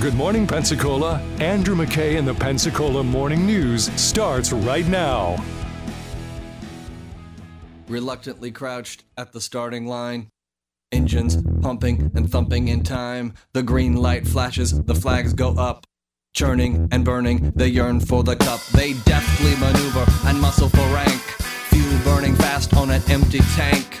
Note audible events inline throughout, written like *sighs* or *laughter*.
Good morning, Pensacola. Andrew McKay in the Pensacola Morning News starts right now. Reluctantly crouched at the starting line. Engines pumping and thumping in time. The green light flashes, the flags go up. Churning and burning, they yearn for the cup. They deftly maneuver and muscle for rank. Fuel burning fast on an empty tank.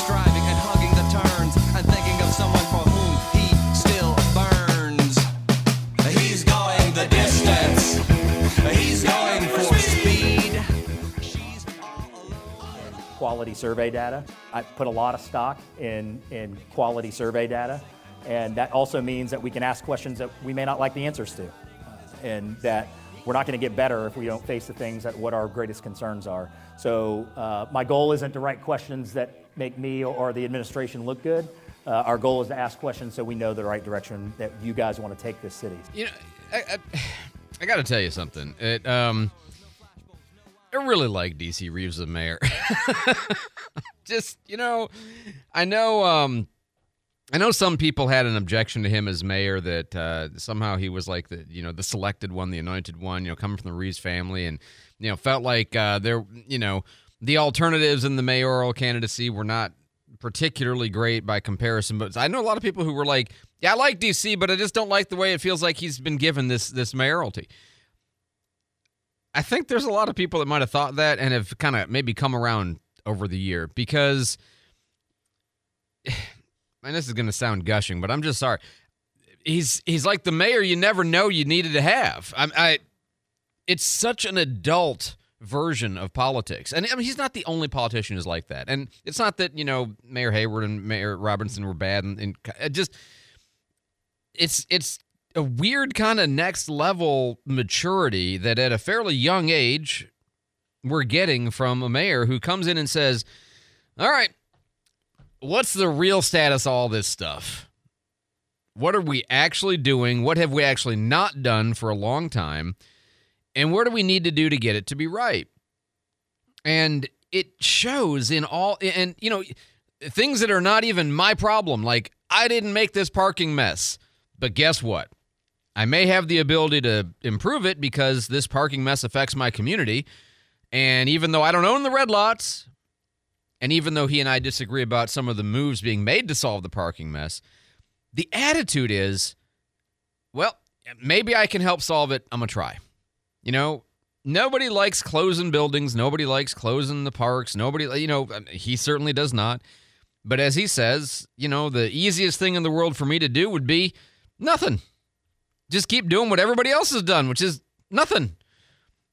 quality survey data. I put a lot of stock in, in quality survey data, and that also means that we can ask questions that we may not like the answers to, uh, and that we're not going to get better if we don't face the things that what our greatest concerns are. So uh, my goal isn't to write questions that make me or the administration look good. Uh, our goal is to ask questions so we know the right direction that you guys want to take this city. You know, I, I, *sighs* I got to tell you something. It, um, I really like DC Reeves as mayor. *laughs* Just you know, I know. Um, I know some people had an objection to him as mayor that uh, somehow he was like the you know the selected one, the anointed one, you know, coming from the Reeves family, and you know felt like uh, there you know the alternatives in the mayoral candidacy were not particularly great by comparison. But I know a lot of people who were like, "Yeah, I like DC, but I just don't like the way it feels like he's been given this this mayoralty." I think there's a lot of people that might have thought that and have kind of maybe come around over the year because, *sighs* and this is going to sound gushing, but I'm just sorry. He's he's like the mayor you never know you needed to have. I, I it's such an adult version of politics, and I mean he's not the only politician who's like that. And it's not that you know Mayor Hayward and Mayor Robinson were bad, and, and just it's it's a weird kind of next level maturity that at a fairly young age we're getting from a mayor who comes in and says, "All right, what's the real status of all this stuff? What are we actually doing? What have we actually not done for a long time? And what do we need to do to get it to be right?" And it shows in all and you know things that are not even my problem like I didn't make this parking mess. But guess what? I may have the ability to improve it because this parking mess affects my community. And even though I don't own the red lots, and even though he and I disagree about some of the moves being made to solve the parking mess, the attitude is, well, maybe I can help solve it. I'm going to try. You know, nobody likes closing buildings. Nobody likes closing the parks. Nobody, you know, um, he certainly does not. But as he says, you know, the easiest thing in the world for me to do would be nothing just keep doing what everybody else has done, which is nothing.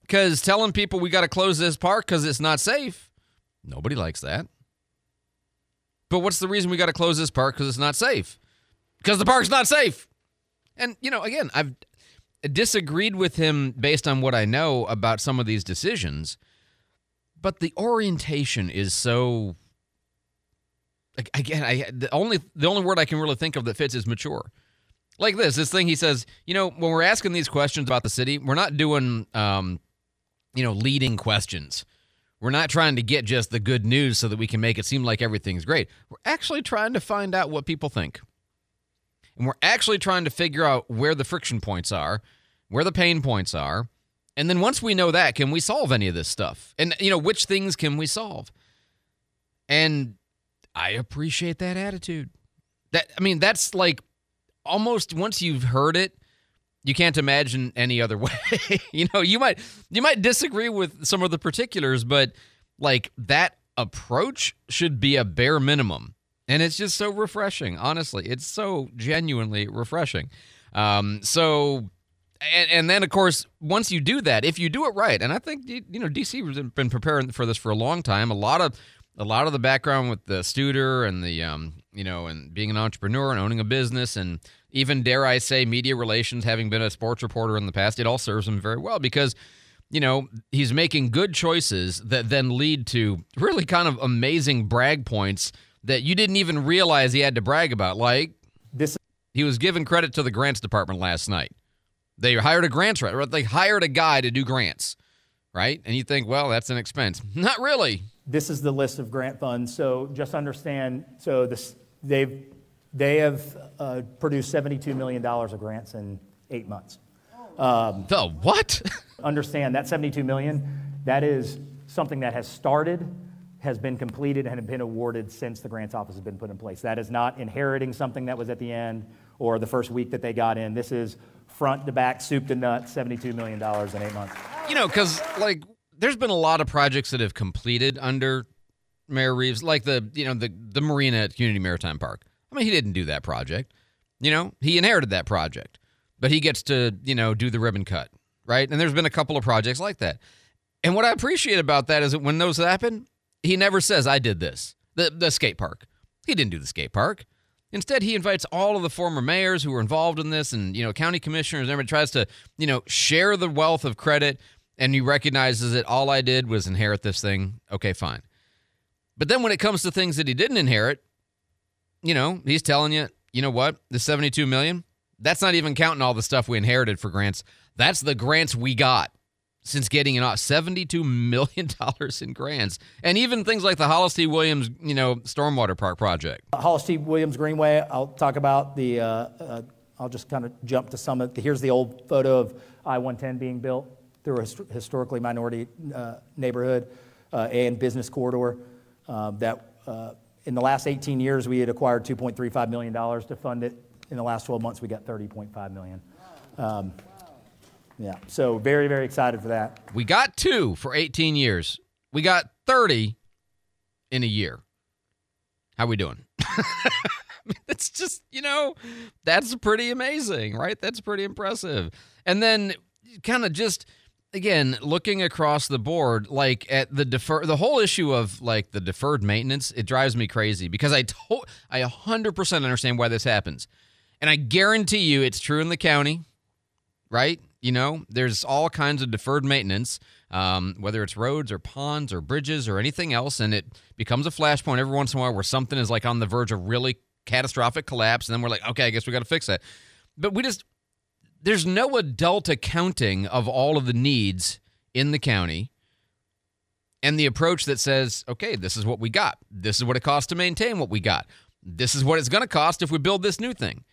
Because telling people we got to close this park because it's not safe, nobody likes that. But what's the reason we got to close this park because it's not safe? Because the park's not safe. And, you know, again, I've disagreed with him based on what I know about some of these decisions, but the orientation is so. Again, I the only the only word I can really think of that fits is mature like this this thing he says you know when we're asking these questions about the city we're not doing um you know leading questions. We're not trying to get just the good news so that we can make it seem like everything's great. We're actually trying to find out what people think. And we're actually trying to figure out where the friction points are where the pain points are. And then once we know that can we solve any of this stuff? And you know which things can we solve? And i appreciate that attitude. That i mean that's like almost once you've heard it, you can't imagine any other *laughs* way. you know, you might you might disagree with some of the particulars, but like that approach should be a bare minimum. And it's just so refreshing, honestly. It's so genuinely refreshing. Um, so and, and then of course once you do that if you do it right and i think you know dc has been preparing for this for a long time a lot of a lot of the background with the Studer and the um, you know and being an entrepreneur and owning a business and even dare I say media relations having been a sports reporter in the past it all serves him very well because you know, he's making good choices that then lead to really kind of amazing brag points that you didn't even realize he had to brag about. Like This he was given credit to the grants department last night. They hired a grants writer. They hired a guy to do grants, right? And you think, well, that's an expense. *laughs* Not really. this is the list of grant funds. So just understand. So this they've they have uh, produced 72 million dollars of grants in eight months. The what? *laughs* understand that 72 million that is something that has started has been completed and have been awarded since the grants office has been put in place that is not inheriting something that was at the end or the first week that they got in this is front to back soup to nuts 72 million dollars in eight months you know, because like there's been a lot of projects that have completed under Mayor Reeves, like the you know the the marina at Community Maritime Park. I mean, he didn't do that project. You know, he inherited that project, but he gets to you know do the ribbon cut, right? And there's been a couple of projects like that. And what I appreciate about that is that when those happen, he never says I did this. The the skate park, he didn't do the skate park. Instead, he invites all of the former mayors who were involved in this, and you know, county commissioners. And everybody tries to you know share the wealth of credit, and he recognizes that all I did was inherit this thing. Okay, fine. But then when it comes to things that he didn't inherit, you know, he's telling you, you know what, the 72 million, that's not even counting all the stuff we inherited for grants. That's the grants we got since getting off. $72 million *laughs* in grants. And even things like the Hollis T. Williams, you know, Stormwater Park project. Hollis T. Williams Greenway, I'll talk about the, uh, uh, I'll just kind of jump to some of, here's the old photo of I-110 being built through a hist- historically minority uh, neighborhood uh, and business corridor. uh, That, uh, in the last 18 years, we had acquired $2.35 million to fund it. In the last 12 months, we got 30.5 million. Um, Yeah, so very, very excited for that. We got two for 18 years. We got 30 in a year. How are we doing? *laughs* It's just, you know, that's pretty amazing, right? That's pretty impressive. And then kind of just again, looking across the board like at the defer the whole issue of like the deferred maintenance, it drives me crazy because I to- I 100% understand why this happens. And I guarantee you it's true in the county right? You know, there's all kinds of deferred maintenance, um, whether it's roads or ponds or bridges or anything else, and it becomes a flashpoint every once in a while where something is like on the verge of really catastrophic collapse, and then we're like, okay, I guess we got to fix that. But we just there's no adult accounting of all of the needs in the county. And the approach that says, okay, this is what we got. This is what it costs to maintain what we got. This is what it's going to cost if we build this new thing.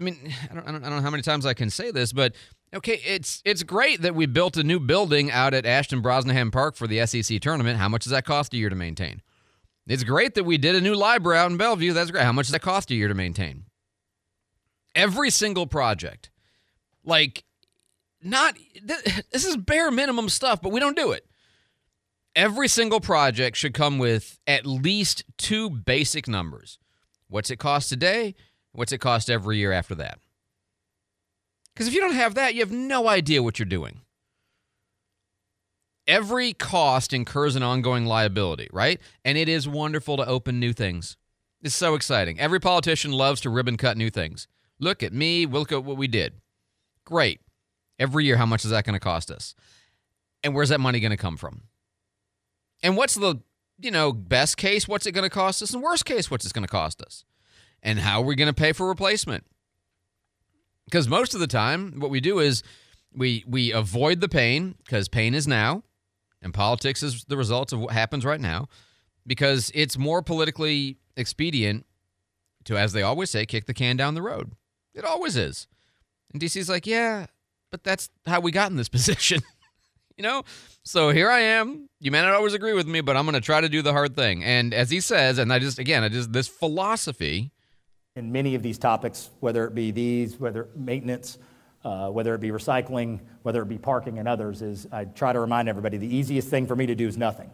I mean, I don't, I don't, I don't know how many times I can say this, but okay, it's it's great that we built a new building out at Ashton Brosnaham Park for the SEC tournament. How much does that cost a year to maintain? It's great that we did a new library out in Bellevue. That's great. How much does that cost a year to maintain? Every single project, like, not th- *laughs* this is bare minimum stuff, but we don't do it. Every single project should come with at least two basic numbers. What's it cost today? What's it cost every year after that? Because if you don't have that, you have no idea what you're doing. Every cost incurs an ongoing liability, right? And it is wonderful to open new things. It's so exciting. Every politician loves to ribbon cut new things. Look at me, look at what we did. Great. Every year, how much is that going to cost us? And where's that money going to come from? And what's the, you know, best case? What's it going to cost us? And worst case, what's it going to cost us? And how are we going to pay for replacement? Because most of the time, what we do is we we avoid the pain because pain is now, and politics is the result of what happens right now. Because it's more politically expedient to, as they always say, kick the can down the road. It always is. And DC's like, yeah, but that's how we got in this *laughs* position. you know? So here I am. You may not always agree with me, but I'm going to try to do the hard thing. And as he says, and I just, again, I just, this philosophy in many of these topics, whether it be these, whether maintenance, uh, whether it be recycling, whether it be parking and others, is I try to remind everybody the easiest thing for me to do is nothing.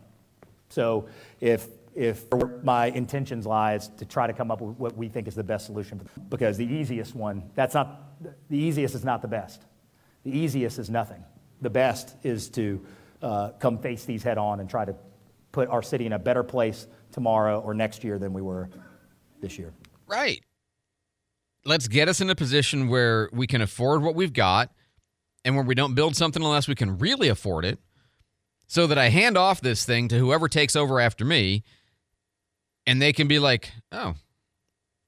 So if if my intentions lie is to try to come up with what we think is the best solution, because the easiest one, that's not the easiest is not the best. The easiest is nothing. The best is to uh, come face these head on and try to put our city in a better place tomorrow or next year than we were this year. Right. Let's get us in a position where we can afford what we've got and where we don't build something unless we can really afford it, so that I hand off this thing to whoever takes over after me, and they can be like, oh,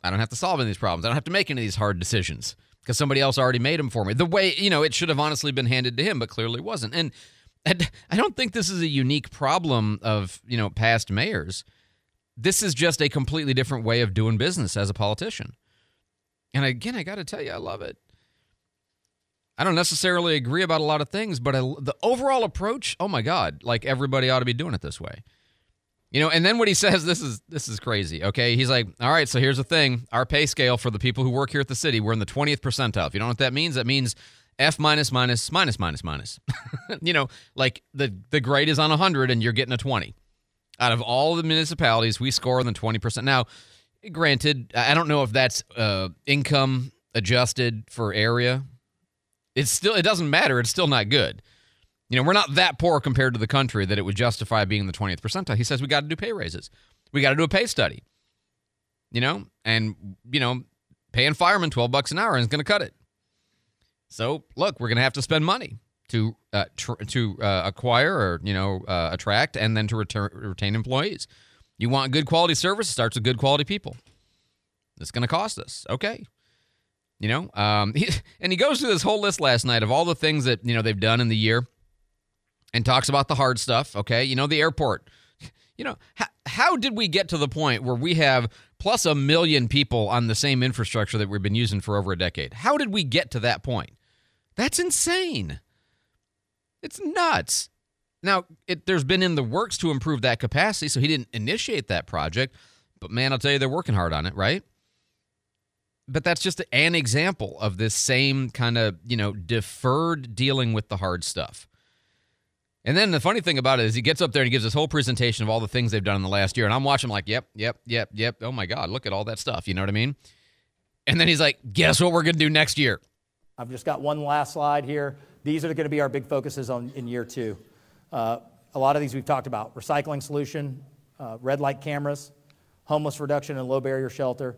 I don't have to solve any of these problems. I don't have to make any of these hard decisions because somebody else already made them for me. The way, you know, it should have honestly been handed to him, but clearly wasn't. And I don't think this is a unique problem of, you know, past mayors. This is just a completely different way of doing business as a politician. And again, I got to tell you, I love it. I don't necessarily agree about a lot of things, but I, the overall approach, oh my God, like everybody ought to be doing it this way. You know, and then what he *laughs* says, this is this is crazy. Okay, he's like, all right, so here's the thing: our pay scale for the people who work here at the city, we're in the 20th percentile. If you don't know what that means, that means F minus minus minus minus minus. *laughs* you know, like the the grade is on 100 and you're getting a 20. Out of all the municipalities, we score in the 20%. Now, granted, I don't know if that's uh, income adjusted for area. It's still it doesn't matter. It's still not good. You know, we're not that poor compared to the country that it would justify being the 20th percentile. He says we got to do pay raises. We got to do a pay study. You know, and you know, paying firemen 12 bucks an hour is going to cut it. So, look, we're going to have to spend money to uh, tr- to uh, acquire or, you know, uh, attract and then to retain employees. You want good quality service, starts with good quality people. It's going to cost us. Okay. You know, um, *laughs* he, and he goes through this whole list last night of all the things that, you know, they've done in the year and talks about the hard stuff. Okay, you know the airport. *laughs* You know how, how did we get to the point where we have plus a million people on the same infrastructure that we've been using for over a decade? How did we get to that point? That's insane. It's nuts. Now, it, there's been in the works to improve that capacity, so he didn't initiate that project. But man, I'll tell you, they're working hard on it, right? But that's just an example of this same kind of, you know, deferred dealing with the hard stuff. And then the funny thing about it is he gets up there and he gives this whole presentation of all the things they've done in the last year. And I'm watching like, yep, yep, yep, yep. Oh my God, look at all that stuff. You know what I mean? And then he's like, guess what we're going to do next year? I've just got one last slide here. These are going to be our big focuses on in year two. Uh, a lot of these we've talked about recycling solution, uh, red light cameras, homeless reduction and low barrier shelter,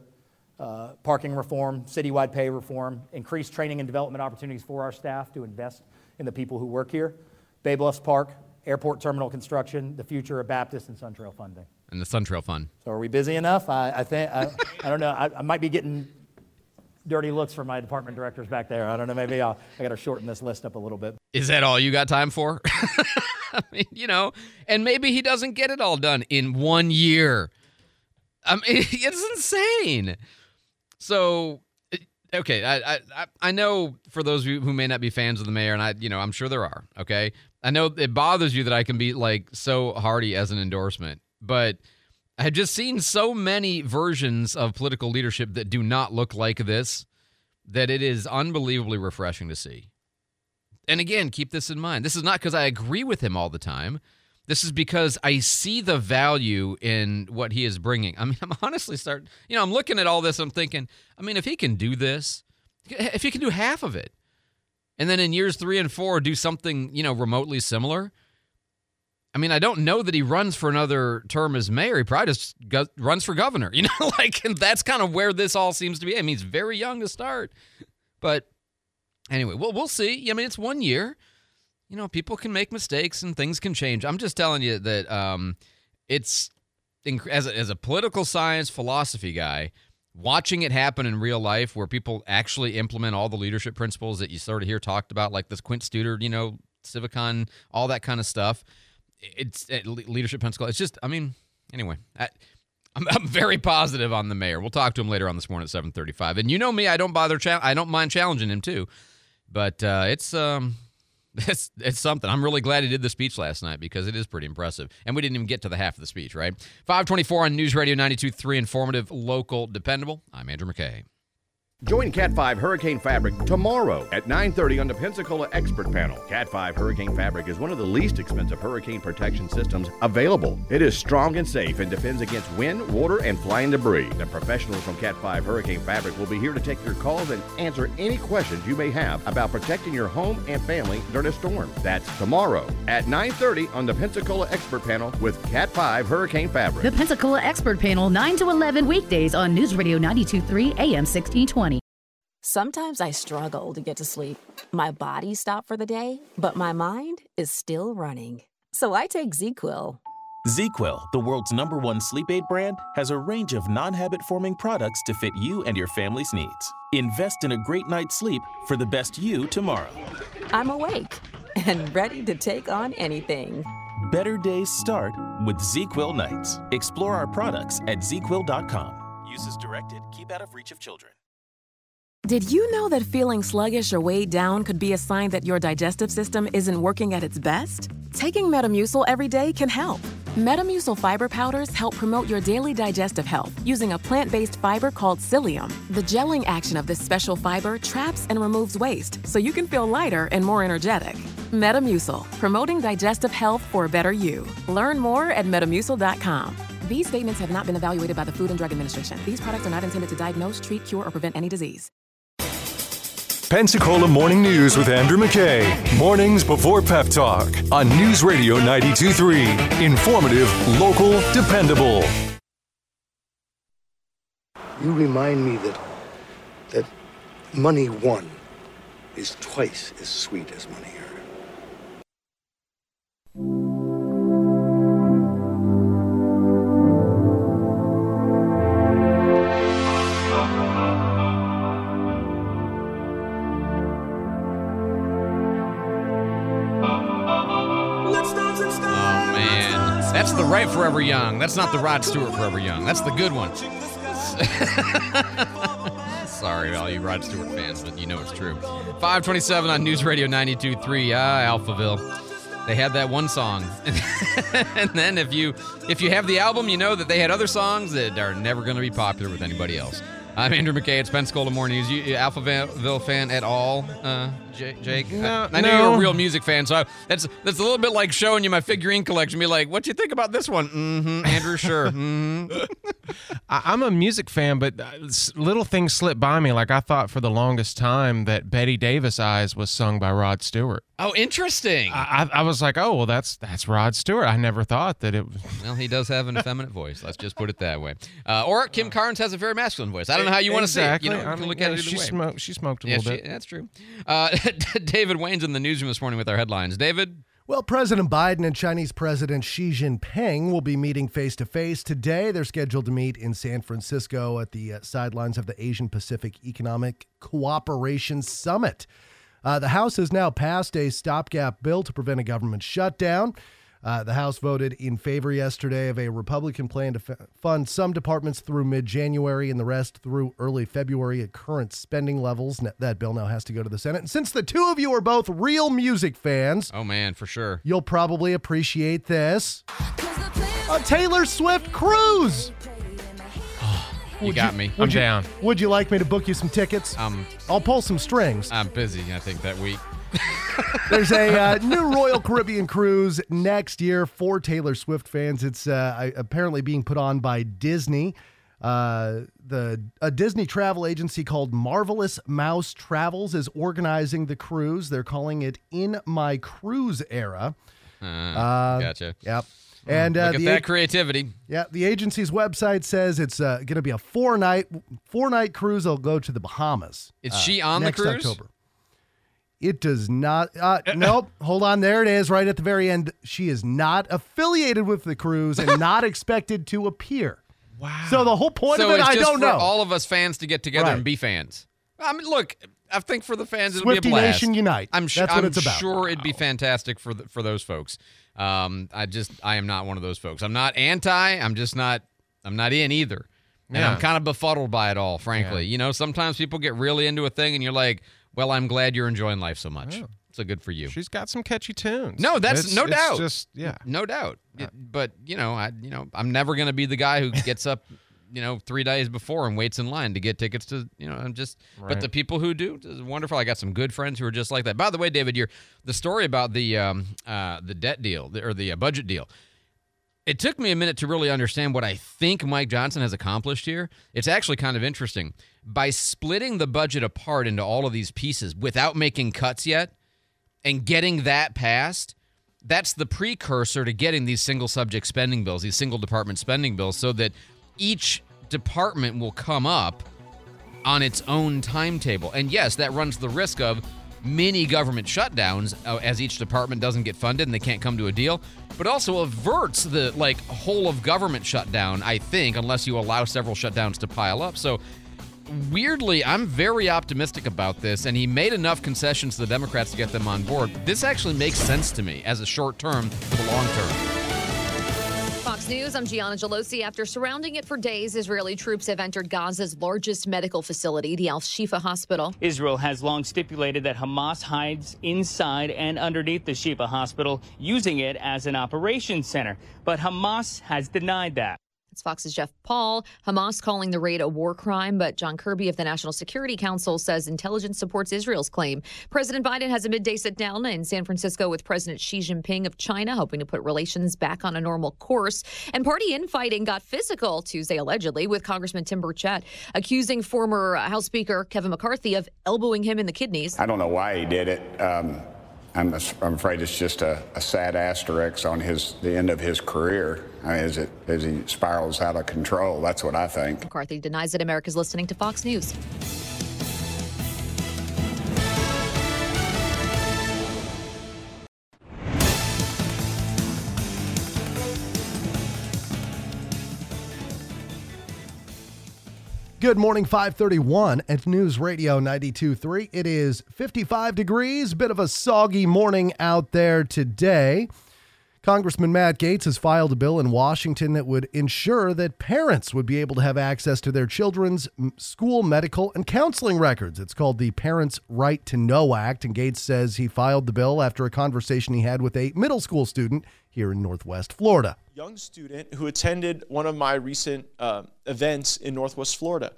uh, parking reform, citywide pay reform, increased training and development opportunities for our staff to invest in the people who work here. Bay Bluffs Park, airport terminal construction, the future of Baptist and SunTrail funding. And the SunTrail Fund. So are we busy enough? I, I think I, I don't know. I, I, might be getting dirty looks from my department directors back there. I don't know. Maybe I'll, I got to shorten this list up a little bit. Is that all you got time for? *laughs* I mean, you know, and maybe he doesn't get it all done in one year. I mean, *laughs* it's insane. So okay, I, I I know for those of you who may not be fans of the mayor, and I you know I'm sure there are. Okay, I know it bothers you that I can be like so hardy as an endorsement, but I've just seen so many versions of political leadership that do not look like this that it is unbelievably refreshing to see. And again, keep this in mind. This is not because I agree with him all the time. This is because I see the value in what he is bringing. I mean, *laughs* I'm honestly starting, you know, I'm looking at all this. I'm thinking, I mean, if he can do this, if he can do half of it, and then in years three and four do something, you know, remotely similar. I mean, I don't know that he runs for another term as mayor. He probably just go- runs for governor. *laughs* You know, like and that's kind of where this all seems to be. I mean, he's very young to start, but anyway, well, we'll see. I mean, it's one year you know, people can make mistakes and things can change. I'm just telling you that um, it's as a, as a political science philosophy guy, watching it happen in real life where people actually implement all the leadership principles that you sort of hear talked about, like this Quint Studer, you know, CivicCon, all that kind of stuff. It's it, leadership principle. It's just, I mean, anyway, I, I'm, *laughs* I'm, very positive on the mayor. We'll talk to him later on this morning at 7:35. And you know me, I don't bother. Cha- I don't mind challenging him too, but uh, it's um, it's, it's something. I'm really glad he did the speech last night because it is pretty impressive. And we didn't even get to the half of the speech, right? 524 on News Radio 92.3, informative, local, dependable. I'm Andrew McKay. Join Cat 5 Hurricane Fabric tomorrow at 9:30 on the Pensacola Expert Panel. Cat 5 Hurricane Fabric is one of the least expensive hurricane protection systems available. It is strong and safe and defends against wind, water, and flying debris. The professionals from Cat 5 Hurricane Fabric will be here to take your calls and answer any questions you may have about protecting your home and family during a storm. That's tomorrow at 9:30 on the Pensacola Expert Panel with Cat 5 Hurricane Fabric. The Pensacola Expert Panel 9 to 11 weekdays on News Radio 923 AM 1620. Sometimes I struggle to get to sleep. My body stopped for the day, but my mind is still running. So I take ZzzQuil. ZzzQuil, the world's number one sleep aid brand, has a range of non habit forming products to fit you and your family's needs. Invest in a great night's sleep for the best you tomorrow. I'm awake *laughs* and ready to take on anything. Better days start with ZzzQuil nights. Explore our products at ZzzQuil.com. Use as directed, keep out of reach of children. Did you know that feeling sluggish or weighed down could be a sign that your digestive system isn't working at its best? Taking Metamucil every day can help. Metamucil fiber powders help promote your daily digestive health using a plant based fiber called psyllium. The gelling action of this special fiber traps and removes waste so you can feel lighter and more energetic. Metamucil, promoting digestive health for a better you. Learn more at metamucil.com. These statements have not been evaluated by the Food and Drug Administration. These products are not intended to diagnose, treat, cure, or prevent any disease. Pensacola Morning News with Andrew McKay. Mornings before Pep Talk on News Radio 92.3. Informative, local, dependable. You remind me that that money won is twice as sweet as money earned. Right Forever Young. That's not the Rod Stewart Forever Young. That's the good one. *laughs* Sorry, all you Rod Stewart fans, but you know it's true. 527 on News Radio 92.3. Ah, Alphaville. They had that one song, *laughs* and then if you if you have the album, you know that they had other songs that are never going to be popular with anybody else. I'm Andrew McKay. It's Pensacola Morning News. You, you Alphaville fan at all, uh, Jake? Jake? No, I, I know no. you're a real music fan, so I, that's that's a little bit like showing you my figurine collection. Be like, what do you think about this one? Mm-hmm, Andrew, sure. *laughs* hmm *laughs* I, I'm a music fan, but uh, little things slip by me. Like I thought for the longest time that Bette Davis Eyes was sung by Rod Stewart. Oh, interesting. I, I, was like, oh well, that's that's Rod Stewart. I never thought that it was. *laughs* well, he does have an effeminate voice. Let's just put it that way. Uh, or Kim Carnes has a very masculine voice. I don't know how you want to say. it. exactly. You know, I mean, look yeah, at it she way. smoked. She smoked a Yeah, little she- bit. that's true. Uh, *laughs* David Wayne's in the newsroom this morning with our headlines. David, Well, President Biden and Chinese President Xi Jinping will be meeting face to face today. They're scheduled to meet in San Francisco at the uh, sidelines of the Asian Pacific Economic Cooperation Summit. Uh, the House has now passed a stopgap bill to prevent a government shutdown. Uh, the House voted in favor yesterday of a Republican plan to f- fund some departments through mid January and the rest through early February at current spending levels. N- That bill now has to go to the Senate. And since the two of you are both real music fans, oh man, for sure. You'll probably appreciate this. A Taylor Swift cruise. You Would got me. I'm down. Would you like me to book you some tickets? Um, I'll pull some strings. I'm busy. I think that week. *laughs* There's a uh, new Royal Caribbean cruise next year for Taylor Swift fans. It's uh, apparently being put on by Disney. Uh, the a Disney travel agency called Marvelous Mouse Travels is organizing the cruise. They're calling it In My Cruise Era. Uh, Uh, gotcha. Yep. And uh, Look at the that creativity. Yeah, the agency's website says it's uh, going to be a four night four night cruise. They'll go to the Bahamas. Is uh, she on the cruise? October. It does not. Uh, nope. Hold on. There it is, right at the very end. She is not affiliated with the cruise and not *laughs* expected to appear. Wow. So the whole point so of it, it's I just don't for know. all of us fans to get together Right. and be fans. I mean, look, I think for the fans it'll Swifty be a blast. Nation unite. I'm what I'm it's about. sure it'd be fantastic for the, for those folks. Um, I just I am not one of those folks. I'm not anti. I'm just not. I'm not in either. And Yeah. I'm kind of befuddled by it all, frankly. You know, sometimes people get really into a thing, and you're like, "Well, I'm glad you're enjoying life so much. So good for you." She's got some catchy tunes. No, that's It's- no it's doubt. Just yeah. no doubt. It- but you know, I you know, I'm never going to be the guy who *laughs* gets up, you know, three days before and waits in line to get tickets to you know. I'm just, but the people who do is wonderful. I got some good friends who are just like that. By the way, David, your the story about the um uh the debt deal the, or the uh, budget deal. It took me a minute to really understand what I think Mike Johnson has accomplished here. It's actually kind of interesting. By splitting the budget apart into all of these pieces without making cuts yet, and getting that passed, that's the precursor to getting these single subject spending bills, these single department spending bills, so that each department will come up on its own timetable. And yes, that runs the risk of mini government shutdowns uh, as each department doesn't get funded and they can't come to a deal, but also averts the like whole of government shutdown, I think, unless you allow several shutdowns to pile up. So weirdly, I'm very optimistic about this, and he made enough concessions to the Democrats to get them on board. This actually makes sense to me as a short term to the long term. Fox News, I'm Gianna Gelosi. After surrounding it for days, Israeli troops have entered Gaza's largest medical facility, the Al Shifa Hospital. Israel has long stipulated that Hamas hides inside and underneath the Shifa Hospital, using it as an operations center. But Hamas has denied that. It's Fox's Jeff Paul. Hamas calling the raid a war crime, but John Kirby of the National Security Council says intelligence supports Israel's claim. President Biden has a midday sit down in San Francisco with President Xi Jinping of China, hoping to put relations back on a normal course. And party infighting got physical Tuesday, allegedly, with Congressman Tim Burchett accusing former House Speaker Kevin McCarthy of elbowing him in the kidneys. I don't know why he did it. Um, I'm, I'm afraid it's just a, a, sad asterisk on his the end of his career I mean, as it as he spirals out of control. That's what I think. McCarthy denies that America's listening to Fox News. Good morning, 531 at News Radio 92.3. It is 55 degrees, bit of a soggy morning out there today. Congressman Matt Gaetz has filed a bill in Washington that would ensure that parents would be able to have access to their children's school medical and counseling records. It's called the Parents' Right to Know Act, and Gaetz says he filed the bill after a conversation he had with a middle school student here in Northwest Florida. Young student who attended one of my recent uh, events in Northwest Florida.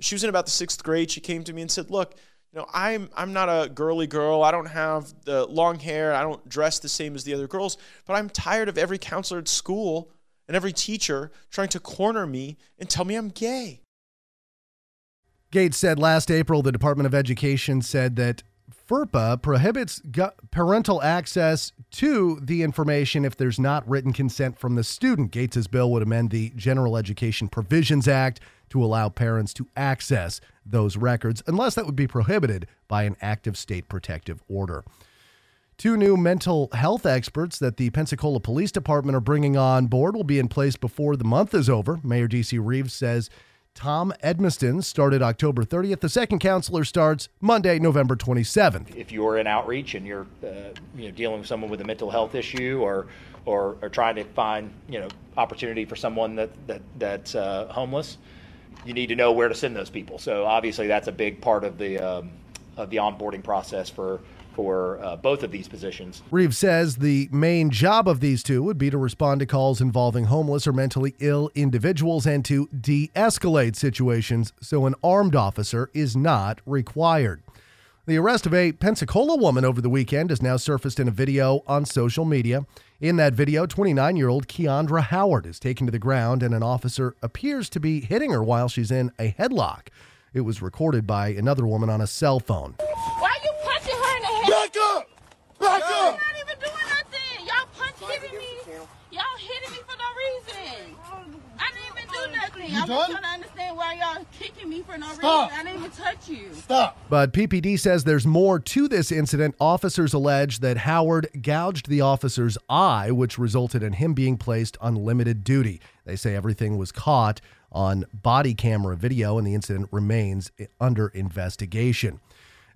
She was in about the sixth grade. She came to me and said, Look, you know, I'm I'm not a girly girl. I don't have the long hair. I don't dress the same as the other girls, but I'm tired of every counselor at school and every teacher trying to corner me and tell me I'm gay. Gaetz said last April the Department of Education said that FERPA prohibits parental access to the information if there's not written consent from the student. Gaetz's bill would amend the General Education Provisions Act to allow parents to access those records, unless that would be prohibited by an active state protective order. Two new mental health experts that the Pensacola Police Department are bringing on board will be in place before the month is over. Mayor D.C. Reeves says Tom Edmiston started October 30th. The second counselor starts Monday, November 27th. If you're in outreach and you're uh, you know dealing with someone with a mental health issue or or, or trying to find you know opportunity for someone that that that's uh, homeless, you need to know where to send those people. So obviously that's a big part of the um, of the onboarding process for for uh, both of these positions. Reeves says the main job of these two would be to respond to calls involving homeless or mentally ill individuals and to de escalate situations so an armed officer is not required. The arrest of a Pensacola woman over the weekend has now surfaced in a video on social media. In that video, 29 year old Keandra Howard is taken to the ground, and an officer appears to be hitting her while she's in a headlock. It was recorded by another woman on a cell phone. Back up! Back up! I'm not even doing nothing. Y'all punch hitting me. Y'all hitting me for no reason. I didn't even do nothing. I'm just trying to understand why y'all kicking me for no Stop. reason. I didn't even touch you. Stop. But PPD says there's more to this incident. Officers allege that Howard gouged the officer's eye, which resulted in him being placed on limited duty. They say everything was caught on body camera video, and the incident remains under investigation.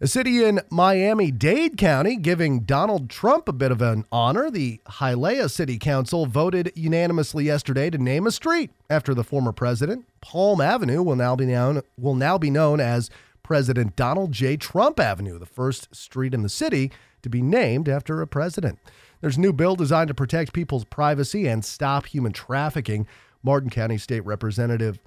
A city in Miami Dade County giving Donald Trump a bit of an honor. The Hialeah City Council voted unanimously yesterday to name a street after the former president. Palm Avenue will now be known will now be known as President Donald J. Trump Avenue, the first street in the city to be named after a president. There's a new bill designed to protect people's privacy and stop human trafficking. Martin County State Representative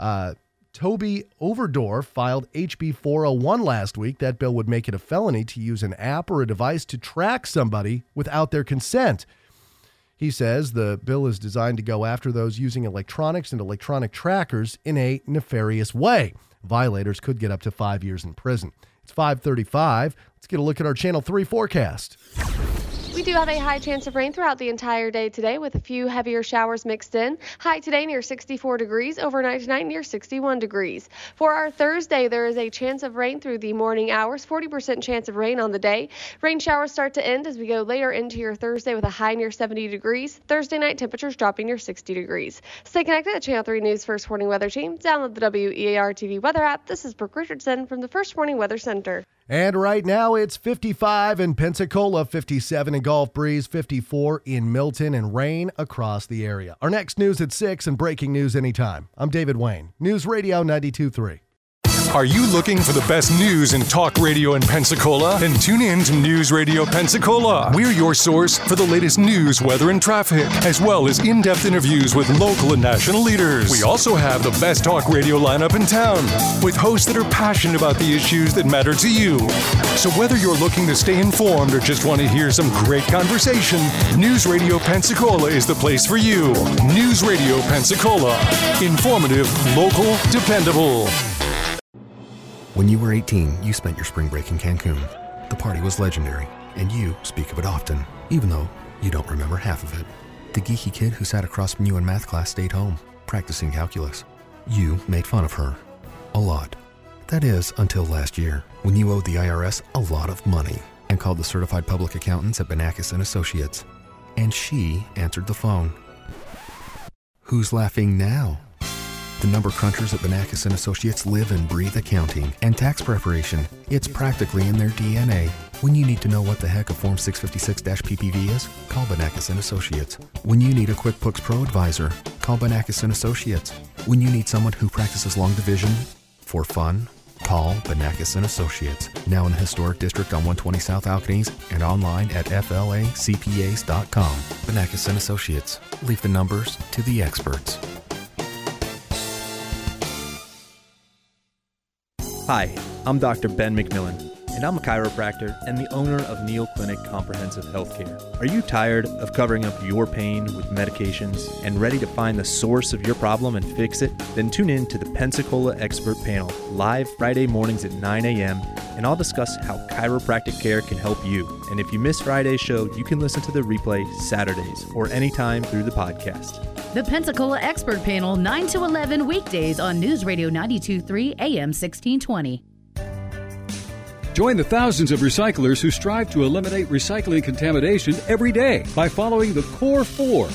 uh, Toby Overdorf filed HB 401 last week. That bill would make it a felony to use an app or a device to track somebody without their consent. He says the bill is designed to go after those using electronics and electronic trackers in a nefarious way. Violators could get up to five years in prison. It's 535. Let's get a look at our Channel 3 forecast. We do have a high chance of rain throughout the entire day today with a few heavier showers mixed in. High today near 64 degrees, overnight tonight near 61 degrees. For our Thursday, there is a chance of rain through the morning hours, 40% chance of rain on the day. Rain showers start to end as we go later into your Thursday with a high near 70 degrees. Thursday night temperatures dropping near 60 degrees. Stay connected at Channel 3 News First Warning Weather Team. Download the WEAR TV weather app. This is Brooke Richardson from the First Warning Weather Center. And right now it's 55 in Pensacola, 57 in Gulf Breeze, 54 in Milton, and rain across the area. Our next news at 6 and breaking news anytime. I'm David Wayne, News Radio 92.3. Are you looking for the best news in talk radio in Pensacola? Then tune in to News Radio Pensacola. We're your source for the latest news, weather, and traffic, as well as in depth interviews with local and national leaders. We also have the best talk radio lineup in town, with hosts that are passionate about the issues that matter to you. So whether you're looking to stay informed or just want to hear some great conversation, News Radio Pensacola is the place for you. News Radio Pensacola. Informative, local, dependable. When you were 18, you spent your spring break in Cancun. The party was legendary, and you speak of it often, even though you don't remember half of it. The geeky kid who sat across from you in math class stayed home, practicing calculus. You made fun of her. A lot. That is, until last year, when you owed the IRS a lot of money and called the certified public accountants at Benakis and Associates. And she answered the phone. Who's laughing now? The number crunchers at Benakis and Associates live and breathe accounting and tax preparation. It's practically in their DNA. When you need to know what the heck a Form 656-PPV is, call Benakis and Associates. When you need a QuickBooks Pro advisor, call Benakis and Associates. When you need someone who practices long division for fun, call Benakis and Associates. Now in the historic district on 120 South Alcaniz and online at flacpas.com. Benakis and Associates. Leave the numbers to the experts. Hi, I'm Dr. Ben McMillan, and I'm a chiropractor and the owner of Neil Clinic Comprehensive Healthcare. Are you tired of covering up your pain with medications and ready to find the source of your problem and fix it? Then tune in to the Pensacola Expert Panel live Friday mornings at 9 a.m. and I'll discuss how chiropractic care can help you. And if you miss Friday's show, you can listen to the replay Saturdays or anytime through the podcast. The Pensacola Expert Panel, 9 to 11 weekdays on News Radio 923 AM 1620. Join the thousands of recyclers who strive to eliminate recycling contamination every day by following the Core 4.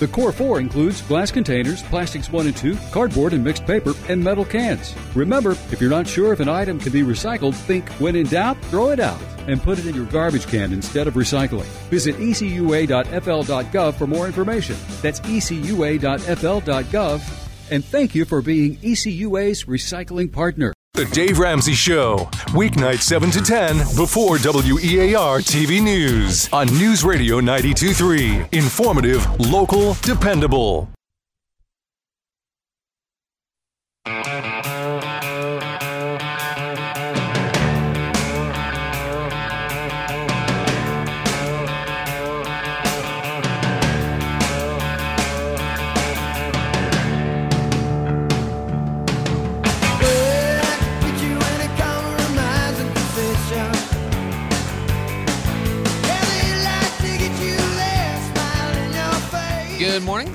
The Core 4 includes glass containers, plastics 1 and 2, cardboard and mixed paper, and metal cans. Remember, if you're not sure if an item can be recycled, think when in doubt, throw it out and put it in your garbage can instead of recycling. Visit ecua.fl.gov for more information. That's ecua.fl.gov. And thank you for being ECUA's recycling partner. The Dave Ramsey Show, weeknight 7 to 10 before WEAR TV News on News Radio 923. Informative, local, dependable.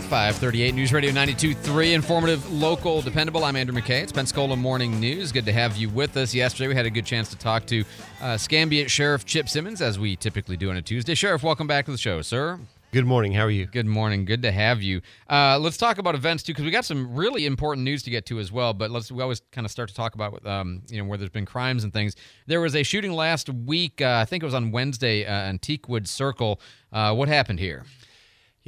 538 News Radio 92.3. Informative, local, dependable. I'm Andrew McKay. It's Pensacola Morning News. Good to have you with us. Yesterday, we had a good chance to talk to uh, Escambia Sheriff Chip Simmons, as we typically do on a Tuesday. Sheriff, welcome back to the show, sir. Good morning. How are you? Good morning. Good to have you. Uh, let's talk about events too, because we got some really important news to get to as well. But let's we always kind of start to talk about um, you know where there's been crimes and things. There was a shooting last week. Uh, I think it was on Wednesday uh, in Teakwood Circle. Uh, what happened here?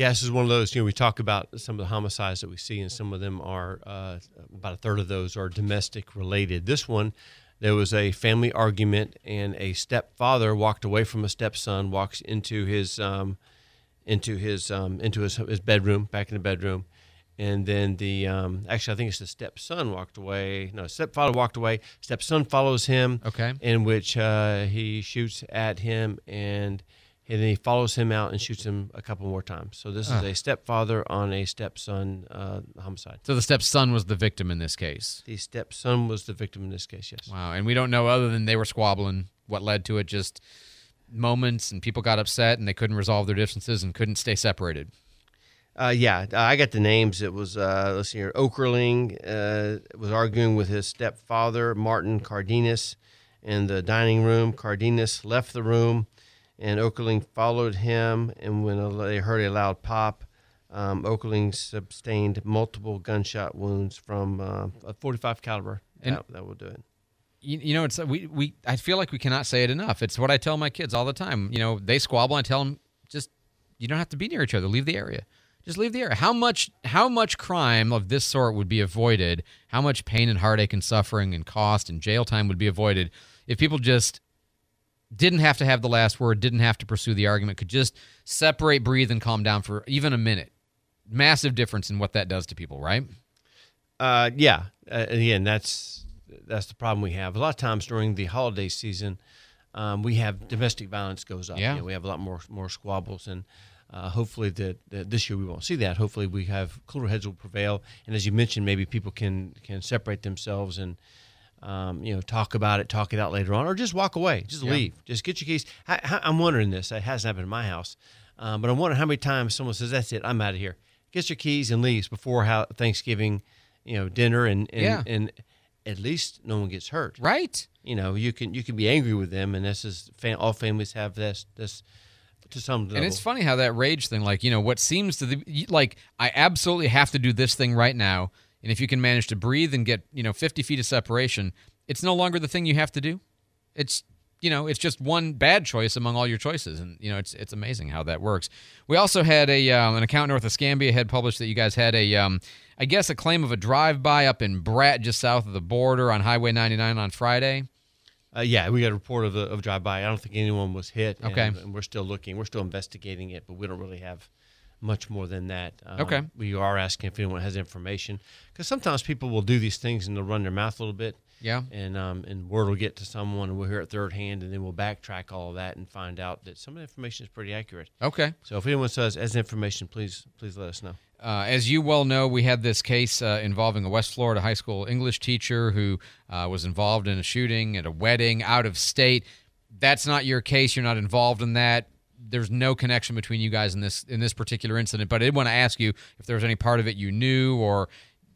Yeah, this is one of those. You know, we talk about some of the homicides that we see, and some of them are uh, about a third of those are domestic related. This one, there was a family argument, and a stepfather walked away from a stepson, walks into his um, into his um, into his, his bedroom, back in the bedroom, and then the um, actually I think it's the stepson walked away. No, stepfather walked away. Stepson follows him. Okay. In which uh, he shoots at him and. And then he follows him out and shoots him a couple more times. So this is a stepfather on a stepson uh, homicide. So the stepson was the victim in this case. The stepson was the victim in this case. Yes. Wow, and we don't know other than they were squabbling. What led to it? Just moments and people got upset and they couldn't resolve their differences and couldn't stay separated? Uh, yeah, I got the names. It was uh, let's see here. Okerling uh, was arguing with his stepfather Martin Cardenas in the dining room. Cardenas left the room, and Okerling followed him. And when they heard a loud pop, um, Okerling sustained multiple gunshot wounds from uh, a 45 caliber. And- that, that will do it. you, you know, it's we we I feel like we cannot say it enough. It's what I tell my kids all the time. You know, they squabble. I tell them just you don't have to be near each other. Leave the area. Just leave the area. How much how much crime of this sort would be avoided? How much pain and heartache and suffering and cost and jail time would be avoided if people just didn't have to have the last word, didn't have to pursue the argument, could just separate, breathe, and calm down for even a minute. Massive difference in what that does to people, right? Uh, yeah. Uh, again, that's that's the problem we have. A lot of times during the holiday season, um, we have domestic violence goes up. Yeah. You know, we have a lot more more squabbles, and uh, hopefully that, that this year we won't see that. Hopefully we have cooler heads will prevail, and as you mentioned, maybe people can can separate themselves and. Um, you know, talk about it, talk it out later on, or just walk away, just Yeah. leave, just get your keys. I, I'm wondering this. It hasn't happened in my house, um, but I'm wondering how many times someone says, "That's it, I'm out of here." Gets your keys and leaves before how Thanksgiving, you know, dinner, and and, Yeah. and at least no one gets hurt. Right. You know, you can you can be angry with them, and this is all families have this this to some level. And it's funny how that rage thing, like, you know, what seems to the, like, I absolutely have to do this thing right now. And if you can manage to breathe and get, you know, 50 feet of separation, it's no longer the thing you have to do. It's, you know, it's just one bad choice among all your choices. And, you know, it's it's amazing how that works. We also had a, um, an account north of Escambia had published that you guys had a, um, I guess, a claim of a drive by up in Bratt, just south of the border on Highway 99 on Friday. Uh, yeah, we got a report of a of drive by. I don't think anyone was hit. and- Okay. and, we're still looking. We're still investigating it, but we don't really have much more than that. Um, Okay. we are asking if anyone has information because sometimes people will do these things and they'll run their mouth a little bit. Yeah. And um, and word will get to someone, and we'll hear it third hand, and then we'll backtrack all of that and find out that some of the information is pretty accurate. Okay. So if anyone says has information, please please let us know. Uh, as you well know, we had this case uh, involving a West Florida high school English teacher who uh, was involved in a shooting at a wedding out of state. That's not your case. You're not involved in that. There's no connection between you guys in this in this particular incident. But I did want to ask you if there was any part of it you knew, or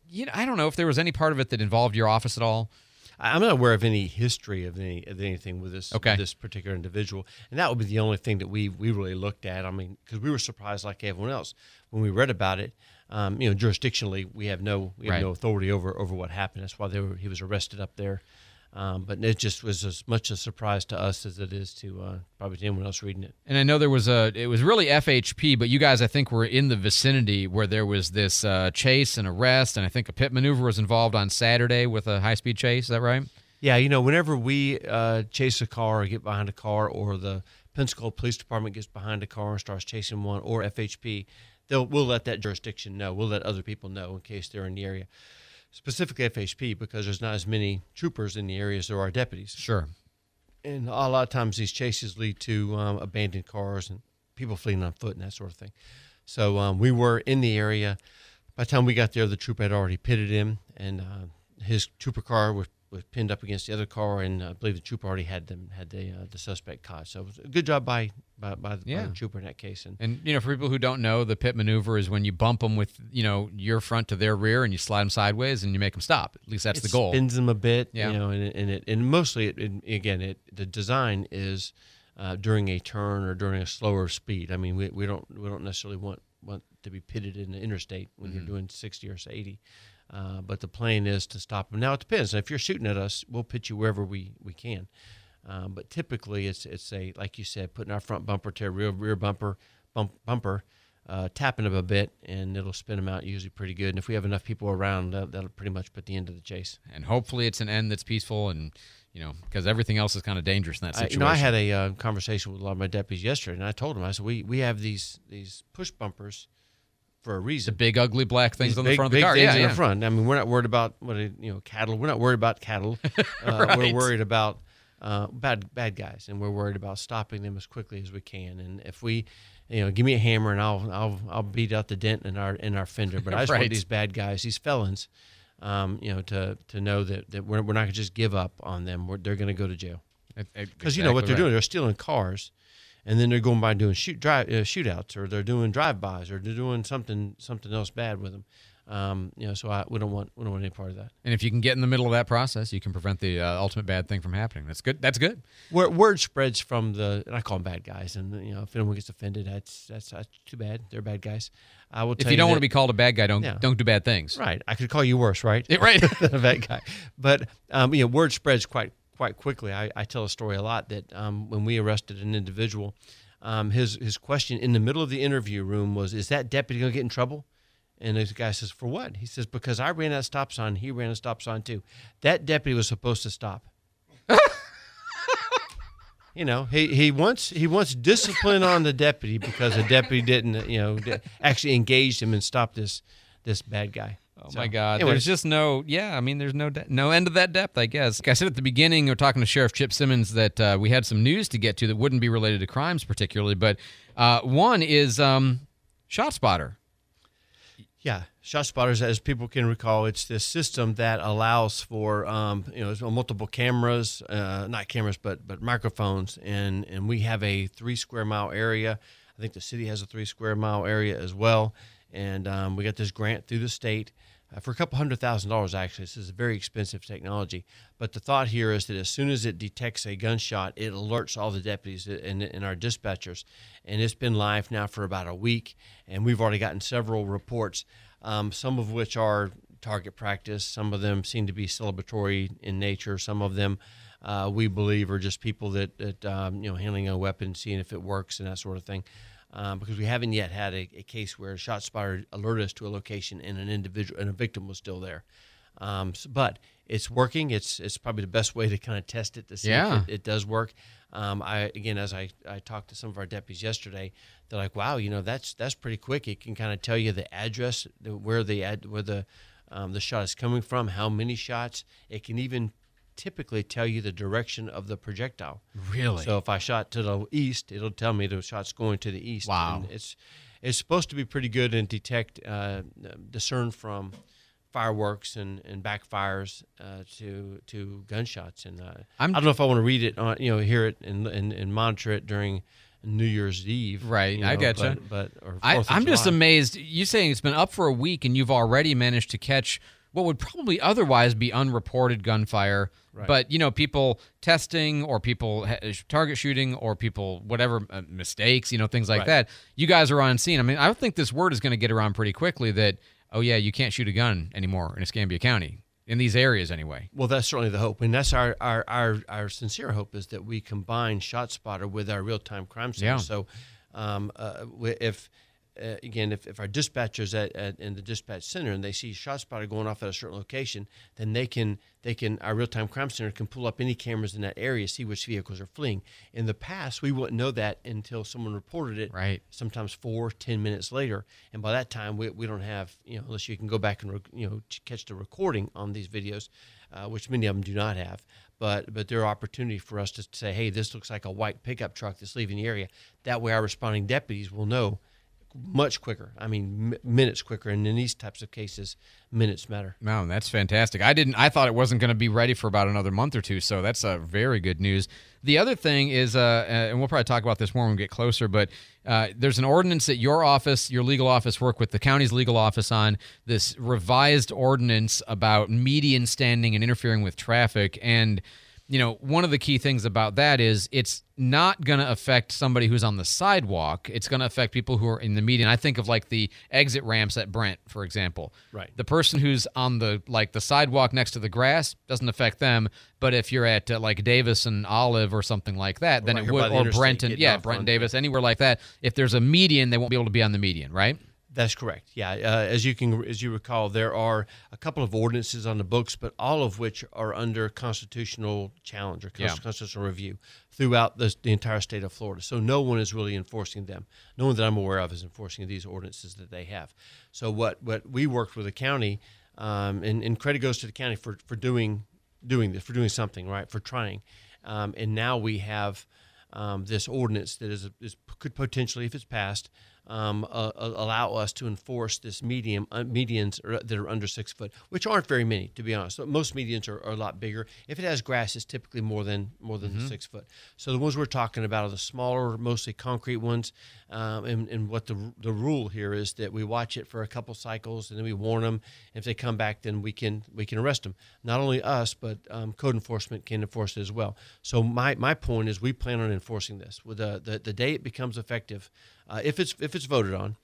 you know, I don't know if there was any part of it that involved your office at all. I'm not aware of any history of any of anything with this Okay. with this particular individual, and that would be the only thing that we we really looked at. I mean, because we were surprised like everyone else when we read about it. Um, you know, jurisdictionally, we have no we have Right. no authority over over what happened. That's why they were, he was arrested up there. Um, but it just was as much a surprise to us as it is to uh, probably to anyone else reading it. And I know there was a, it was really FHP, but you guys, I think, were in the vicinity where there was this uh, chase and arrest, and I think a pit maneuver was involved on Saturday with a high speed chase. Is that right? Yeah, you know, whenever we uh, chase a car or get behind a car, or the Pensacola Police Department gets behind a car and starts chasing one, or FHP, they'll we'll let that jurisdiction know. We'll let other people know in case they're in the area, specifically FHP, because there's not as many troopers in the area as there are deputies. Sure. And a lot of times these chases lead to um, abandoned cars and people fleeing on foot and that sort of thing. So um, we were in the area. By the time we got there, the trooper had already pitted him, and uh, his trooper car was, was pinned up against the other car, and I believe the trooper already had them had the uh, the suspect caught. So it was a good job by by, by, the, by the trooper in that case. And And you know, for people who don't know, the pit maneuver is when you bump them with you know your front to their rear, and you slide them sideways, and you make them stop. At least that's the goal. Spins them a bit, Yeah. you know, and, and it and mostly it, it again it the design is uh, during a turn or during a slower speed. I mean, we, we don't we don't necessarily want want to be pitted in the interstate when Mm-hmm. you're doing sixty or eighty. Uh, but the plan is to stop them. Now it depends. If you're shooting at us, we'll pit you wherever we we can. Um, but typically, it's it's a like you said, putting our front bumper to a rear rear bumper bump, bumper, uh, tapping them a bit, and it'll spin them out usually pretty good. And if we have enough people around, that, that'll pretty much put the end of the chase. and hopefully, it's an end that's peaceful, and you know, because everything else is kind of dangerous in that I, situation. you know, I had a uh, conversation with a lot of my deputies yesterday, and I told them, I said, we we have these these push bumpers for a reason. the big ugly black things These on the big- front of the car. Yeah, in yeah. the front. I mean, we're not worried about what you know cattle. We're not worried about cattle. *laughs* Uh, Right. We're worried about uh, bad bad guys, and we're worried about stopping them as quickly as we can. And if we, you know, give me a hammer and I'll I'll I'll beat out the dent in our in our fender. But I just Right. want these bad guys, these felons, um, you know, to to know that, that we're, we're not going to just give up on them. We're, they're going to go to jail because you know what they're right. doing. They're stealing cars. And then they're going by doing shoot drive uh, shootouts, or they're doing drive-bys, or they're doing something something else bad with them. Um, you know, so I, we don't want we don't want any part of that. And if you can get in the middle of that process, you can prevent the uh, ultimate bad thing from happening. That's good. That's good. Word, word spreads from the, and I call them bad guys, and you know, if anyone gets offended, that's that's, that's too bad. They're bad guys. I will. If tell you don't that- want to be called a bad guy, don't don't do bad things. Right. I could call you worse, right? Right. *laughs* a bad guy. But um, you know, word spreads quite quite quickly. I, I tell a story a lot that um, when we arrested an individual, um, his his question in the middle of the interview room was, "Is that deputy going to get in trouble?" And the guy says, "For what?" He says, "Because I ran that stop sign. He ran a stop sign too. That deputy was supposed to stop." *laughs* you know, he, he wants he wants discipline on the deputy because the deputy didn't you know actually engaged him and stopped this this bad guy. Oh So, my God! there's just no, yeah. I mean, there's no de- no end to that depth, I guess. Like I said at the beginning, we are talking to Sheriff Chip Simmons that uh, we had some news to get to that wouldn't be related to crimes particularly, but uh, one is um, ShotSpotter. Yeah, shot spotters, as people can recall, it's this system that allows for um, you know multiple cameras, uh, not cameras, but but microphones, and and we have a three square mile area. I think the city has a three square mile area as well, and um, we got this grant through the state. Uh, for a couple hundred thousand dollars, actually, this is a very expensive technology. But the thought here is that as soon as it detects a gunshot, it alerts all the deputies and, and our dispatchers. And it's been live now for about a week, and we've already gotten several reports, um, some of which are target practice. Some of them seem to be celebratory in nature. Some of them uh, we believe are just people that, that um, you know handling a weapon, seeing if it works and that sort of thing. Um, because we haven't yet had a, a case where a shot spotter alerted us to a location and an individual and a victim was still there. Um, s- but it's working. It's it's probably the best way to kind of test it to see Yeah. if it, it does work. Um, I again, as I, I talked to some of our deputies yesterday, they're like, "Wow, you know, that's that's pretty quick. It can kind of tell you the address, the, where the ad, where the um, the shot is coming from, how many shots. It can even typically tell you the direction of the projectile. Really? So if I shot to the east, it'll tell me the shot's going to the east. Wow. And it's it's supposed to be pretty good and detect, uh, discern from fireworks and, and backfires uh, to to gunshots. And uh, I'm- I don't know if I want to read it on, you know, hear it and, and, and monitor it during New Year's Eve. Right, you I know, getcha. But, but I, 4th of I'm just amazed. You saying it's been up for a week and you've already managed to catch what would probably otherwise be unreported gunfire. Right. But you know, people testing or people target shooting or people whatever uh, mistakes, you know, things like Right. that. You guys are on scene. I mean, I think this word is going to get around pretty quickly that oh yeah, you can't shoot a gun anymore in Escambia County in these areas anyway. Well, that's certainly the hope, and that's our our, our, our sincere hope is that we combine ShotSpotter with our real time crime center. Yeah. So, um, uh, if uh, again, if, if our dispatchers at, at in the dispatch center and they see shot ShotSpotter going off at a certain location, then they can they can our real time crime center can pull up any cameras in that area, see which vehicles are fleeing. In the past, we wouldn't know that until someone reported it. Right. Sometimes four, ten minutes later, and by that time, we, we don't have you know unless you can go back and rec- you know ch- catch the recording on these videos, uh, which many of them do not have. But but there are opportunity for us to say, hey, this looks like a white pickup truck that's leaving the area. That way, our responding deputies will know much quicker. I mean, m- minutes quicker. And in these types of cases, minutes matter. No, that's fantastic. I didn't. I thought it wasn't going to be ready for about another month or two. So that's uh, very good news. The other thing is, uh, uh, and we'll probably talk about this more when we get closer. But uh, there's an ordinance that your office, your legal office, work with the county's legal office on this revised ordinance about median standing and interfering with traffic. And you know, one of the key things about that is it's not going to affect somebody who's on the sidewalk. It's going to affect people who are in the median. I think of like the exit ramps at Brent, for example. Right. The person who's on the like the sidewalk next to the grass doesn't affect them, but if you're at uh, like Davis and Olive or something like that, Or then right it would the or interstate Brent and getting yeah, off Brent and Davis, anywhere like that. If there's a median, they won't be able to be on the median, right? That's correct. Yeah, uh, as you can as you recall, there are a couple of ordinances on the books, but all of which are under constitutional challenge or Yeah. constitutional review throughout the, the entire state of Florida. So no one is really enforcing them. No one that I'm aware of is enforcing these ordinances that they have. So what what we worked with the county, um, and, and credit goes to the county for for doing doing this for doing something right for trying, um, and now we have um, this ordinance that is, is could potentially, if it's passed, um, uh, allow us to enforce this medium uh, medians that are under six foot, which aren't very many, to be honest. Most medians are, are a lot bigger. If it has grass, it's typically more than more than Mm-hmm. six foot. So the ones we're talking about are the smaller, mostly concrete ones. Um, and, and what the the rule here is that we watch it for a couple cycles and then we warn them. If they come back, then we can we can arrest them. Not only us, but um, code enforcement can enforce it as well. So my, my point is we plan on enforcing this. With the, the, the day it becomes effective, uh, if it's if it's voted on,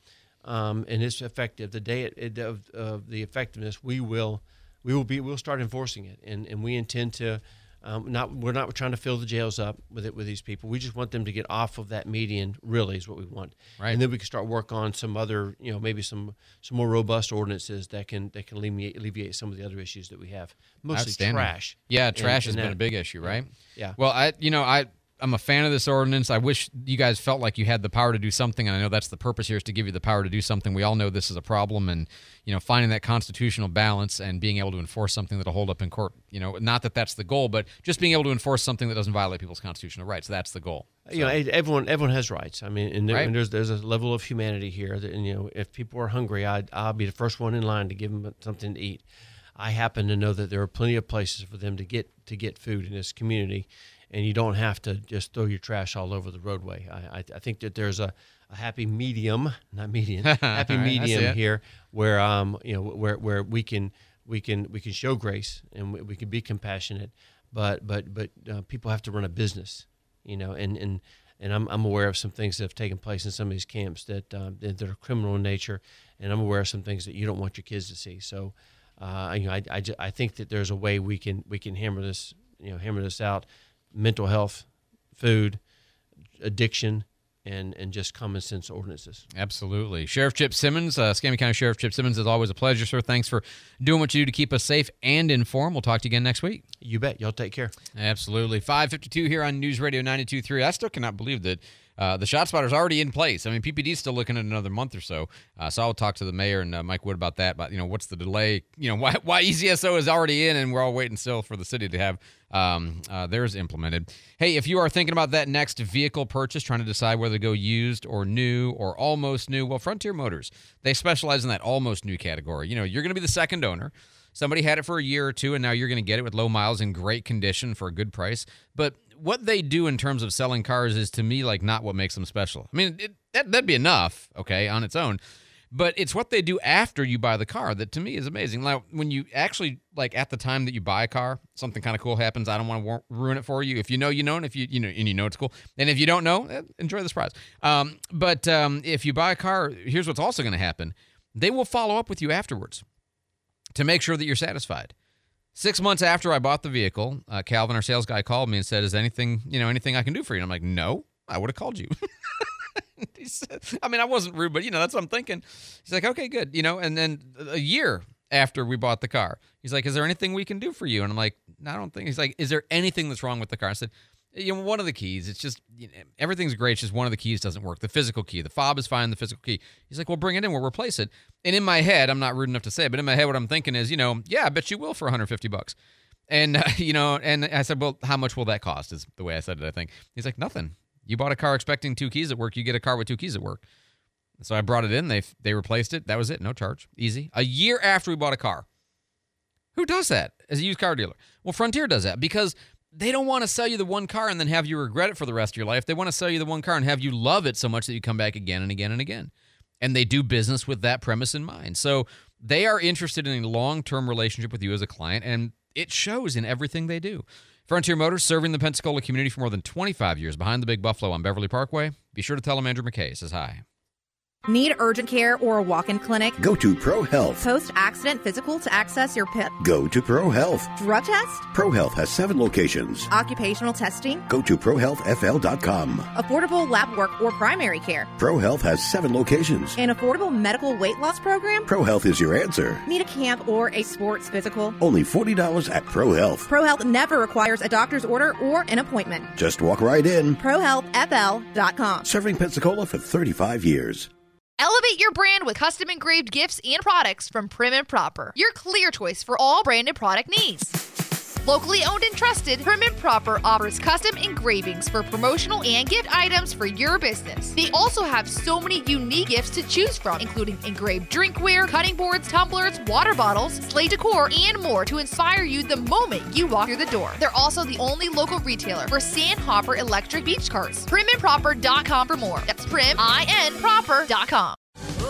um, and it's effective, the day it, it, of, of the effectiveness, we will we will be we'll start enforcing it, and, and we intend to. Um, not we're not trying to fill the jails up with it with these people. We just want them to get off of that median. Really, is what we want. Right. And then we can start work on some other, you know, maybe some some more robust ordinances that can that can alleviate, alleviate some of the other issues that we have. Mostly trash. Yeah, And- trash has and been that- a big issue, right? Yeah. Well, I you know I I'm a fan of this ordinance. I wish you guys felt like you had the power to do something, and I know that's the purpose here is to give you the power to do something. We all know this is a problem, and you know finding that constitutional balance and being able to enforce something that'll hold up in court. You know, not that that's the goal, but just being able to enforce something that doesn't violate people's constitutional rights. That's the goal. you know, everyone everyone has rights. I mean, and, there, Right. and there's there's a level of humanity here. That, and you know, if people are hungry, I I'll be the first one in line to give them something to eat. I happen to know that there are plenty of places for them to get to get food in this community, and you don't have to just throw your trash all over the roadway. I I, I think that there's a, a happy medium, not median, *laughs* happy right, medium here where um you know where where we can we can we can show grace and we, we can be compassionate, but but but uh, people have to run a business, you know, and and and I'm, I'm aware of some things that have taken place in some of these camps that um, that, that are criminal in nature, and I'm aware of some things that you don't want your kids to see. So, uh, you know, I, I, I think that there's a way we can we can hammer this you know hammer this out, mental health, food, addiction, and and just common sense ordinances. Absolutely. Sheriff Chip Simmons, uh, Escambia County Sheriff Chip Simmons, is always a pleasure, sir. Thanks for doing what you do to keep us safe and informed. We'll talk to you again next week. You bet. Y'all take care. Absolutely. 552 here on News Radio 92.3. I still cannot believe that uh, the shot spotter's already in place. I mean, PPD's still looking at another month or so. Uh, so I'll talk to the mayor and uh, Mike Wood about that. But, you know, what's the delay? You know, *laughs* why, why ECSO is already in and we're all waiting still for the city to have um, uh, theirs implemented. Hey, if you are thinking about that next vehicle purchase, trying to decide whether to go used or new or almost new, well, Frontier Motors, they specialize in that almost new category. You know, you're going to be the second owner. Somebody had it for a year or two, and now you're going to get it with low miles in great condition for a good price. But what they do in terms of selling cars is to me like not what makes them special. I mean, it, that, that'd be enough, okay, on its own. But it's what they do after you buy the car that to me is amazing. Now, when you actually like at the time that you buy a car, something kind of cool happens. I don't want to ruin it for you. If you know, you know, and if you you know, and you know it's cool, and if you don't know, eh, enjoy the surprise. Um, but um, if you buy a car, here's what's also going to happen: they will follow up with you afterwards to make sure that you're satisfied. Six months after I bought the vehicle, uh, Calvin, our sales guy, called me and said, "Is anything you know anything I can do for you?" And I'm like, "No, I would have called you." *laughs* said, I mean, I wasn't rude, but you know, that's what I'm thinking. He's like, okay, good. You know, and then a year after we bought the car, he's like, is there anything we can do for you? And I'm like, no, I don't think. He's like, is there anything that's wrong with the car? I said, you know, one of the keys, it's just, you know, everything's great. It's just one of the keys doesn't work. The physical key, the fob is fine. The physical key. He's like, well, bring it in. We'll replace it. And in my head, I'm not rude enough to say, it, but in my head, what I'm thinking is, you know, yeah, I bet you will for 150 bucks. And, uh, *laughs* you know, and I said, well, how much will that cost? Is the way I said it, I think. He's like, nothing. You bought a car expecting two keys at work. You get a car with two keys at work. So I brought it in. They they replaced it. That was it. No charge. Easy. A year after we bought a car. Who does that as a used car dealer? Well, Frontier does that because they don't want to sell you the one car and then have you regret it for the rest of your life. They want to sell you the one car and have you love it so much that you come back again and again and again. And they do business with that premise in mind. So they are interested in a long term relationship with you as a client, and it shows in everything they do. Frontier Motors, serving the Pensacola community for more than 25 years behind the Big Buffalo on Beverly Parkway. Be sure to tell them Andrew McKay says hi. Need urgent care or a walk in clinic? Go to Pro Health. Post accident physical to access your PIP? Go to Pro Health. Drug test? Pro Health has seven locations. Occupational testing? Go to ProHealthFL.com. Affordable lab work or primary care? Pro Health has seven locations. An affordable medical weight loss program? Pro Health is your answer. Need a camp or a sports physical? Only $40 at Pro Health. ProHealth never requires a doctor's order or an appointment. Just walk right in. ProHealthFL.com. Serving Pensacola for 35 years. Elevate your brand with custom engraved gifts and products from Prim and Proper, your clear choice for all branded product needs. Locally owned and trusted, Prim and Proper offers custom engravings for promotional and gift items for your business. They also have so many unique gifts to choose from, including engraved drinkware, cutting boards, tumblers, water bottles, sleigh decor, and more to inspire you the moment you walk through the door. They're also the only local retailer for Sandhopper electric beach cars. Primandproper.com for more. That's prim, I-N.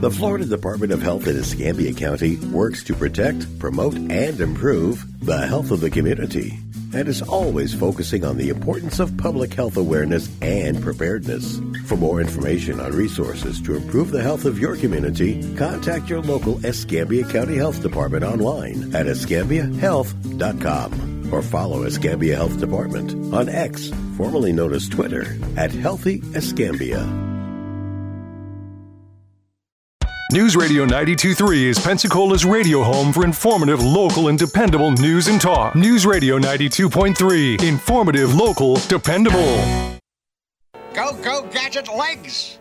The Florida Department of Health in Escambia County works to protect, promote, and improve the health of the community and is always focusing on the importance of public health awareness and preparedness. For more information on resources to improve the health of your community, contact your local Escambia County Health Department online at escambiahealth.com or follow Escambia Health Department on X, formerly known as Twitter, at Healthy Escambia. News Radio 923 is Pensacola's radio home for informative, local, and dependable news and talk. News Radio 92.3, informative, local, dependable. Go, go, gadget legs!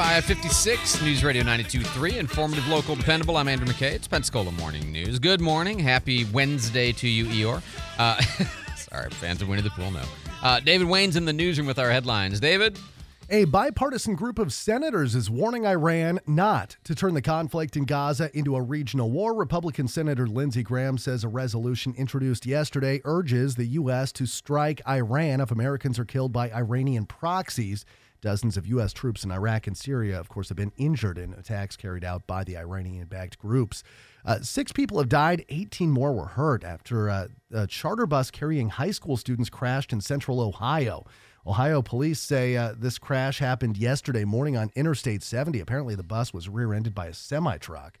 Five fifty-six News Radio 92.3, informative, local, dependable. I'm Andrew McKay. It's Pensacola Morning News. Good morning. Happy Wednesday to you, Eeyore. Uh, *laughs* sorry, fans of Winnie the Pooh know. Uh, David Wayne's in the newsroom with our headlines. David? A bipartisan group of senators is warning Iran not to turn the conflict in Gaza into a regional war. Republican Senator Lindsey Graham says a resolution introduced yesterday urges the U.S. to strike Iran if Americans are killed by Iranian proxies. Dozens of U.S. troops in Iraq and Syria, of course, have been injured in attacks carried out by the Iranian backed groups. Uh, six people have died, 18 more were hurt after uh, a charter bus carrying high school students crashed in central Ohio. Ohio police say uh, this crash happened yesterday morning on Interstate 70. Apparently, the bus was rear ended by a semi truck.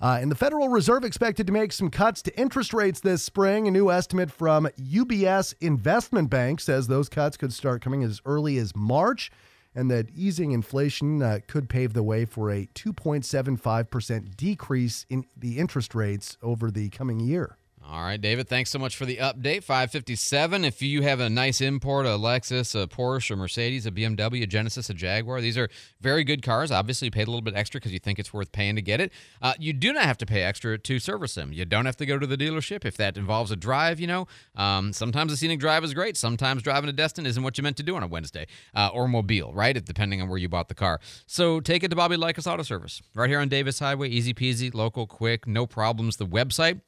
Uh, and the Federal Reserve expected to make some cuts to interest rates this spring. A new estimate from UBS Investment Bank says those cuts could start coming as early as March and that easing inflation uh, could pave the way for a 2.75% decrease in the interest rates over the coming year. All right, David, thanks so much for the update. 557. If you have a nice import, a Lexus, a Porsche, a Mercedes, a BMW, a Genesis, a Jaguar, these are very good cars. Obviously, you paid a little bit extra because you think it's worth paying to get it. Uh, you do not have to pay extra to service them. You don't have to go to the dealership if that involves a drive, you know. Um, sometimes a scenic drive is great. Sometimes driving to Destin isn't what you meant to do on a Wednesday uh, or Mobile, right? Depending on where you bought the car. So take it to Bobby Likas Auto Service right here on Davis Highway. Easy peasy, local, quick, no problems. The website,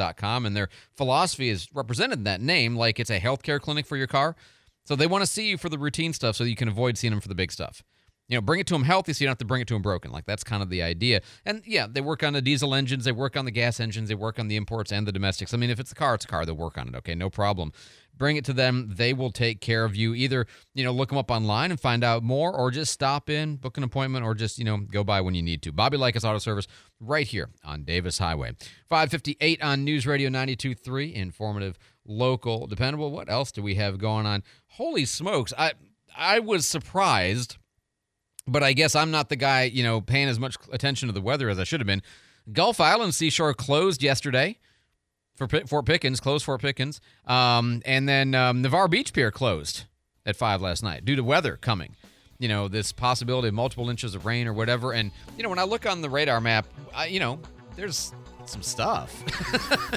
and their philosophy is represented in that name like it's a healthcare clinic for your car. So they want to see you for the routine stuff so you can avoid seeing them for the big stuff. You know, bring it to them healthy so you don't have to bring it to them broken. Like that's kind of the idea. And yeah, they work on the diesel engines, they work on the gas engines, they work on the imports and the domestics. I mean, if it's a car, it's a car. They'll work on it. Okay, no problem. Bring it to them. They will take care of you. Either you know, look them up online and find out more, or just stop in, book an appointment, or just you know, go by when you need to. Bobby Likas Auto Service, right here on Davis Highway. Five fifty eight on News Radio 92.3. Informative, local, dependable. What else do we have going on? Holy smokes! I I was surprised but I guess I'm not the guy, you know, paying as much attention to the weather as I should have been. Gulf Island Seashore closed yesterday for Fort Pickens, closed Fort Pickens. Um, and then um, Navarre Beach Pier closed at 5 last night due to weather coming. You know, this possibility of multiple inches of rain or whatever. And, you know, when I look on the radar map, I, you know, there's some stuff.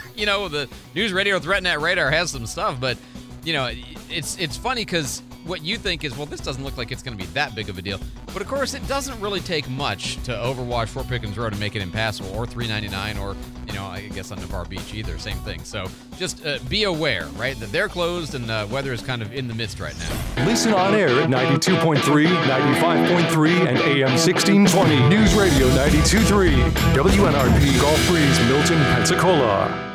*laughs* you know, the News Radio with RetNet Radar has some stuff, but, you know, it's, it's funny because what you think is, well, this doesn't look like it's going to be that big of a deal. But of course, it doesn't really take much to overwash Fort Pickens Road and make it impassable, or 399, or you know, I guess on Navarre Beach either, same thing. So just uh, be aware, right, that they're closed and the weather is kind of in the midst right now. Listen on air at 92.3, 95.3, and AM 1620. News Radio 92.3. WNRP Gulf Breeze, Milton, Pensacola.